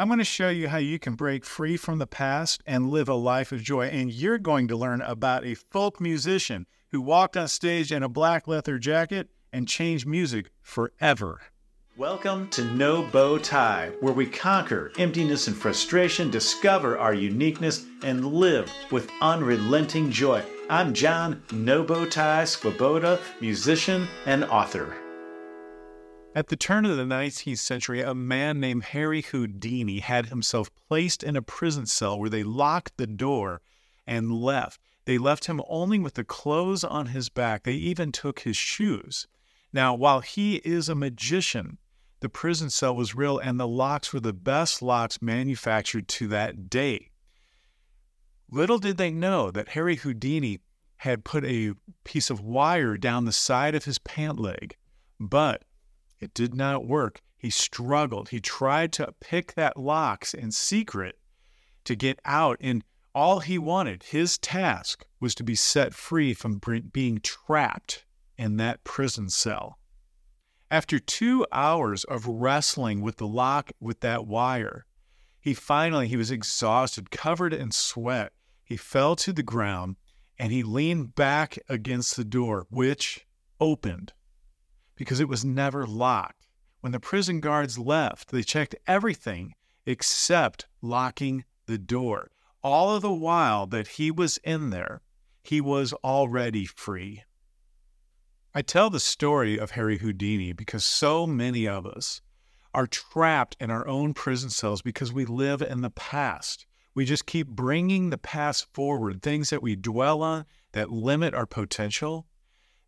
I'm going to show you how you can break free from the past and live a life of joy. And you're going to learn about a folk musician who walked on stage in a black leather jacket and changed music forever. Welcome to No Bow Tie, where we conquer emptiness and frustration, discover our uniqueness, and live with unrelenting joy. I'm John No Bow Tie Swoboda, musician and author. At the turn of the 19th century, a man named Harry Houdini had himself placed in a prison cell where they locked the door and left. They left him only with the clothes on his back. They even took his shoes. Now, while he is a magician, the prison cell was real and the locks were the best locks manufactured to that day. Little did they know that Harry Houdini had put a piece of wire down the side of his pant leg, but it did not work. He struggled. He tried to pick that locks in secret to get out. And all he wanted, his task, was to be set free from being trapped in that prison cell. After two hours of wrestling with the lock with that wire, he finally, he was exhausted, covered in sweat. He fell to the ground and he leaned back against the door, which opened because it was never locked. When the prison guards left, they checked everything except locking the door. All of the while that he was in there, he was already free. I tell the story of Harry Houdini because so many of us are trapped in our own prison cells because we live in the past. We just keep bringing the past forward, things that we dwell on that limit our potential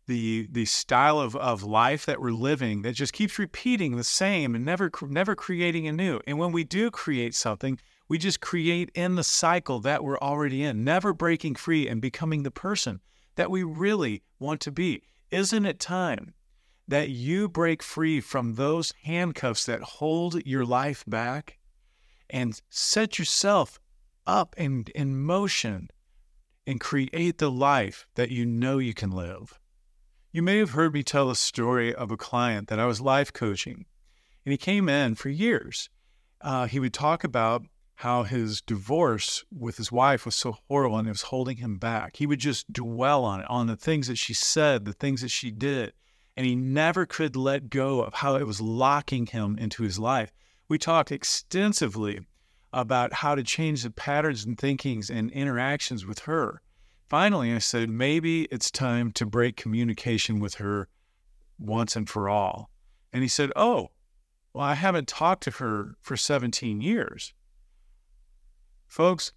the the style of, of life that we're living that just keeps repeating the same and never never creating anew. And when we do create something, we just create in the cycle that we're already in, never breaking free and becoming the person that we really want to be. Isn't it time that you break free from those handcuffs that hold your life back and set yourself up in, in motion and create the life that you know you can live? You may have heard me tell a story of a client that I was life coaching, and he came in for years. Uh, he would talk about how his divorce with his wife was so horrible and it was holding him back. He would just dwell on it, on the things that she said, the things that she did, and he never could let go of how it was locking him into his life. We talked extensively about how to change the patterns and thinkings and interactions with her finally, I said, maybe it's time to break communication with her once and for all. And he said, Oh, well, I haven't talked to her for 17 years. Folks,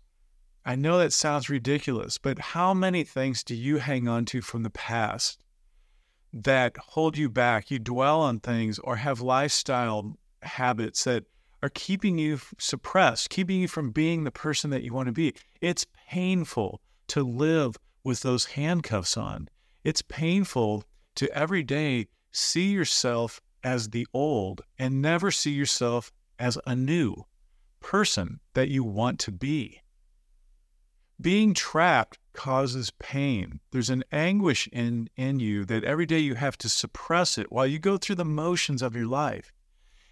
I know that sounds ridiculous, but how many things do you hang on to from the past that hold you back? You dwell on things or have lifestyle habits that are keeping you suppressed, keeping you from being the person that you want to be. It's painful to live with those handcuffs on. It's painful to every day see yourself as the old and never see yourself as a new person that you want to be. Being trapped causes pain. There's an anguish in, in you that every day you have to suppress it while you go through the motions of your life.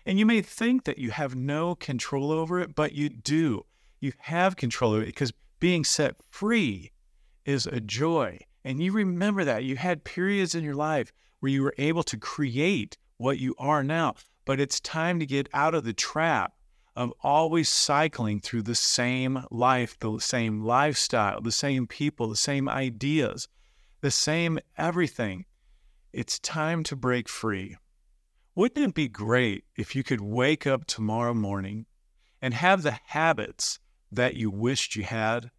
And you may think that you have no control over it, but you do. You have control over it because being set free is a joy. And you remember that. You had periods in your life where you were able to create what you are now. But it's time to get out of the trap of always cycling through the same life, the same lifestyle, the same people, the same ideas, the same everything. It's time to break free. Wouldn't it be great if you could wake up tomorrow morning and have the habits that you wished you had?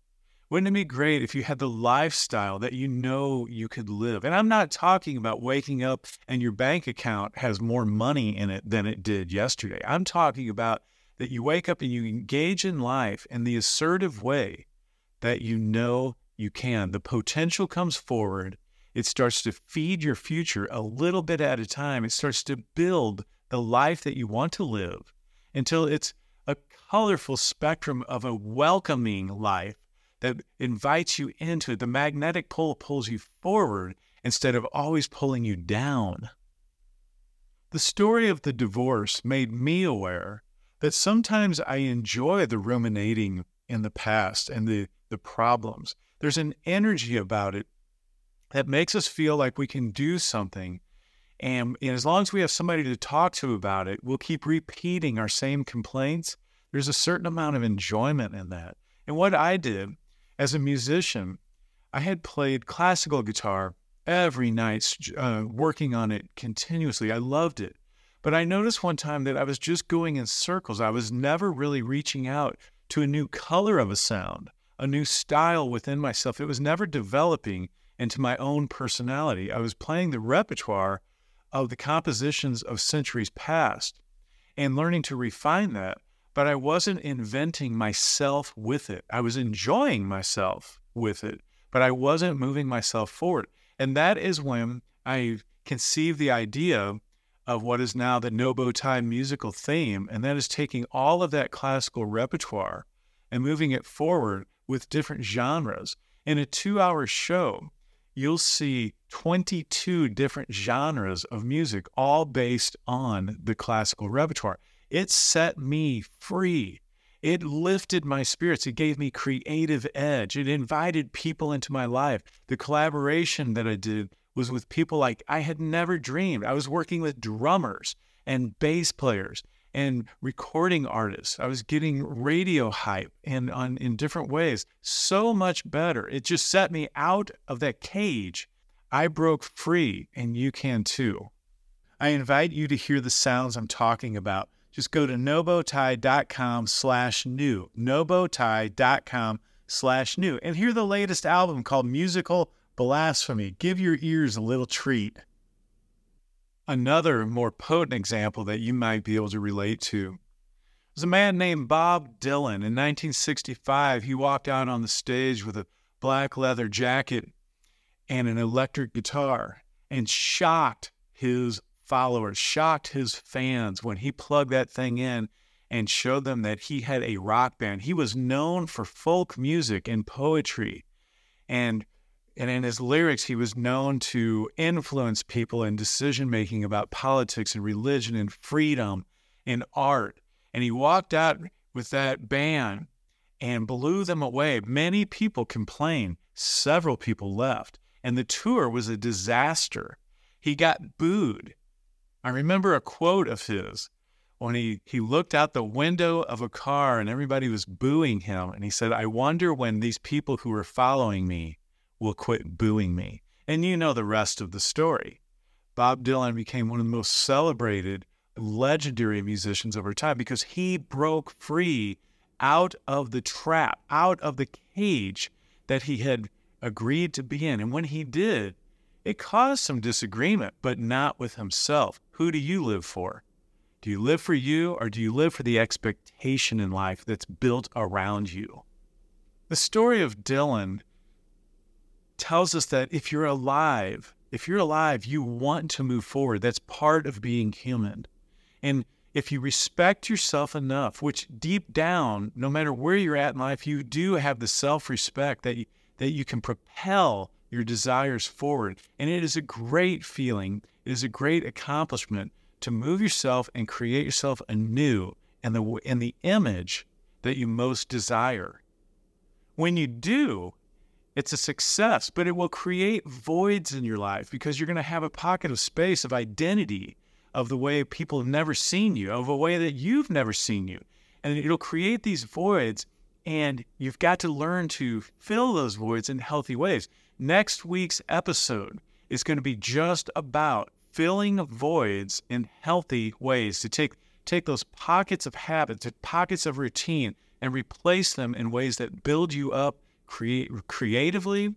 Wouldn't it be great if you had the lifestyle that you know you could live? And I'm not talking about waking up and your bank account has more money in it than it did yesterday. I'm talking about that you wake up and you engage in life in the assertive way that you know you can. The potential comes forward. It starts to feed your future a little bit at a time. It starts to build the life that you want to live until it's a colorful spectrum of a welcoming life that invites you into it. The magnetic pull pulls you forward instead of always pulling you down. The story of the divorce made me aware that sometimes I enjoy the ruminating in the past and the, the problems. There's an energy about it that makes us feel like we can do something. And, and as long as we have somebody to talk to about it, we'll keep repeating our same complaints. There's a certain amount of enjoyment in that. And what I did as a musician, I had played classical guitar every night, uh, working on it continuously. I loved it. But I noticed one time that I was just going in circles. I was never really reaching out to a new color of a sound, a new style within myself. It was never developing into my own personality. I was playing the repertoire of the compositions of centuries past and learning to refine that, but I wasn't inventing myself with it. I was enjoying myself with it, but I wasn't moving myself forward. And that is when I conceived the idea of what is now the No Bow Tie musical theme, and that is taking all of that classical repertoire and moving it forward with different genres. In a two hour show, you'll see 22 different genres of music, all based on the classical repertoire. It set me free. It lifted my spirits. It gave me creative edge. It invited people into my life. The collaboration that I did was with people like I had never dreamed. I was working with drummers and bass players and recording artists. I was getting radio hype and on in different ways. So much better. It just set me out of that cage. I broke free and you can too. I invite you to hear the sounds I'm talking about. Just go to nobowtie.com slash new, nobowtie.com slash new, and hear the latest album called Musical blasphemy. Give your ears a little treat. Another more potent example that you might be able to relate to was a man named Bob Dylan. In 1965, he walked out on the stage with a black leather jacket and an electric guitar and shocked his followers, shocked his fans when he plugged that thing in and showed them that he had a rock band. He was known for folk music and poetry. And and in his lyrics, he was known to influence people in decision making about politics and religion and freedom and art. And he walked out with that band and blew them away. Many people complained, several people left, and the tour was a disaster. He got booed. I remember a quote of his when he, he looked out the window of a car and everybody was booing him. And he said, I wonder when these people who are following me will quit booing me. And you know the rest of the story. Bob Dylan became one of the most celebrated, legendary musicians our time because he broke free out of the trap, out of the cage that he had agreed to be in. And when he did, it caused some disagreement, but not with himself. Who do you live for? Do you live for you or do you live for the expectation in life that's built around you? The story of Dylan tells us that if you're alive, if you're alive, you want to move forward. That's part of being human. And if you respect yourself enough, which deep down, no matter where you're at in life, you do have the self respect that you, that you can propel your desires forward. And it is a great feeling, it is a great accomplishment to move yourself and create yourself anew in the, in the image that you most desire. When you do, it's a success, but it will create voids in your life because you're going to have a pocket of space of identity of the way people have never seen you, of a way that you've never seen you. And it'll create these voids, and you've got to learn to fill those voids in healthy ways. Next week's episode is going to be just about filling voids in healthy ways to take take those pockets of habits, pockets of routine, and replace them in ways that build you up create creatively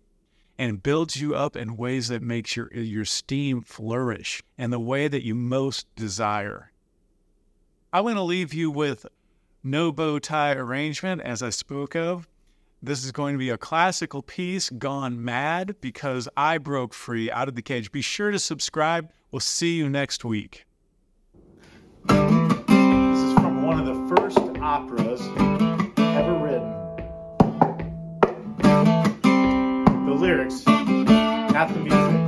and builds you up in ways that makes your your steam flourish and the way that you most desire. I want to leave you with no bow tie arrangement as I spoke of. This is going to be a classical piece gone mad because I broke free out of the cage. Be sure to subscribe. We'll see you next week. This is from one of the first operas ever written. The lyrics, not the music.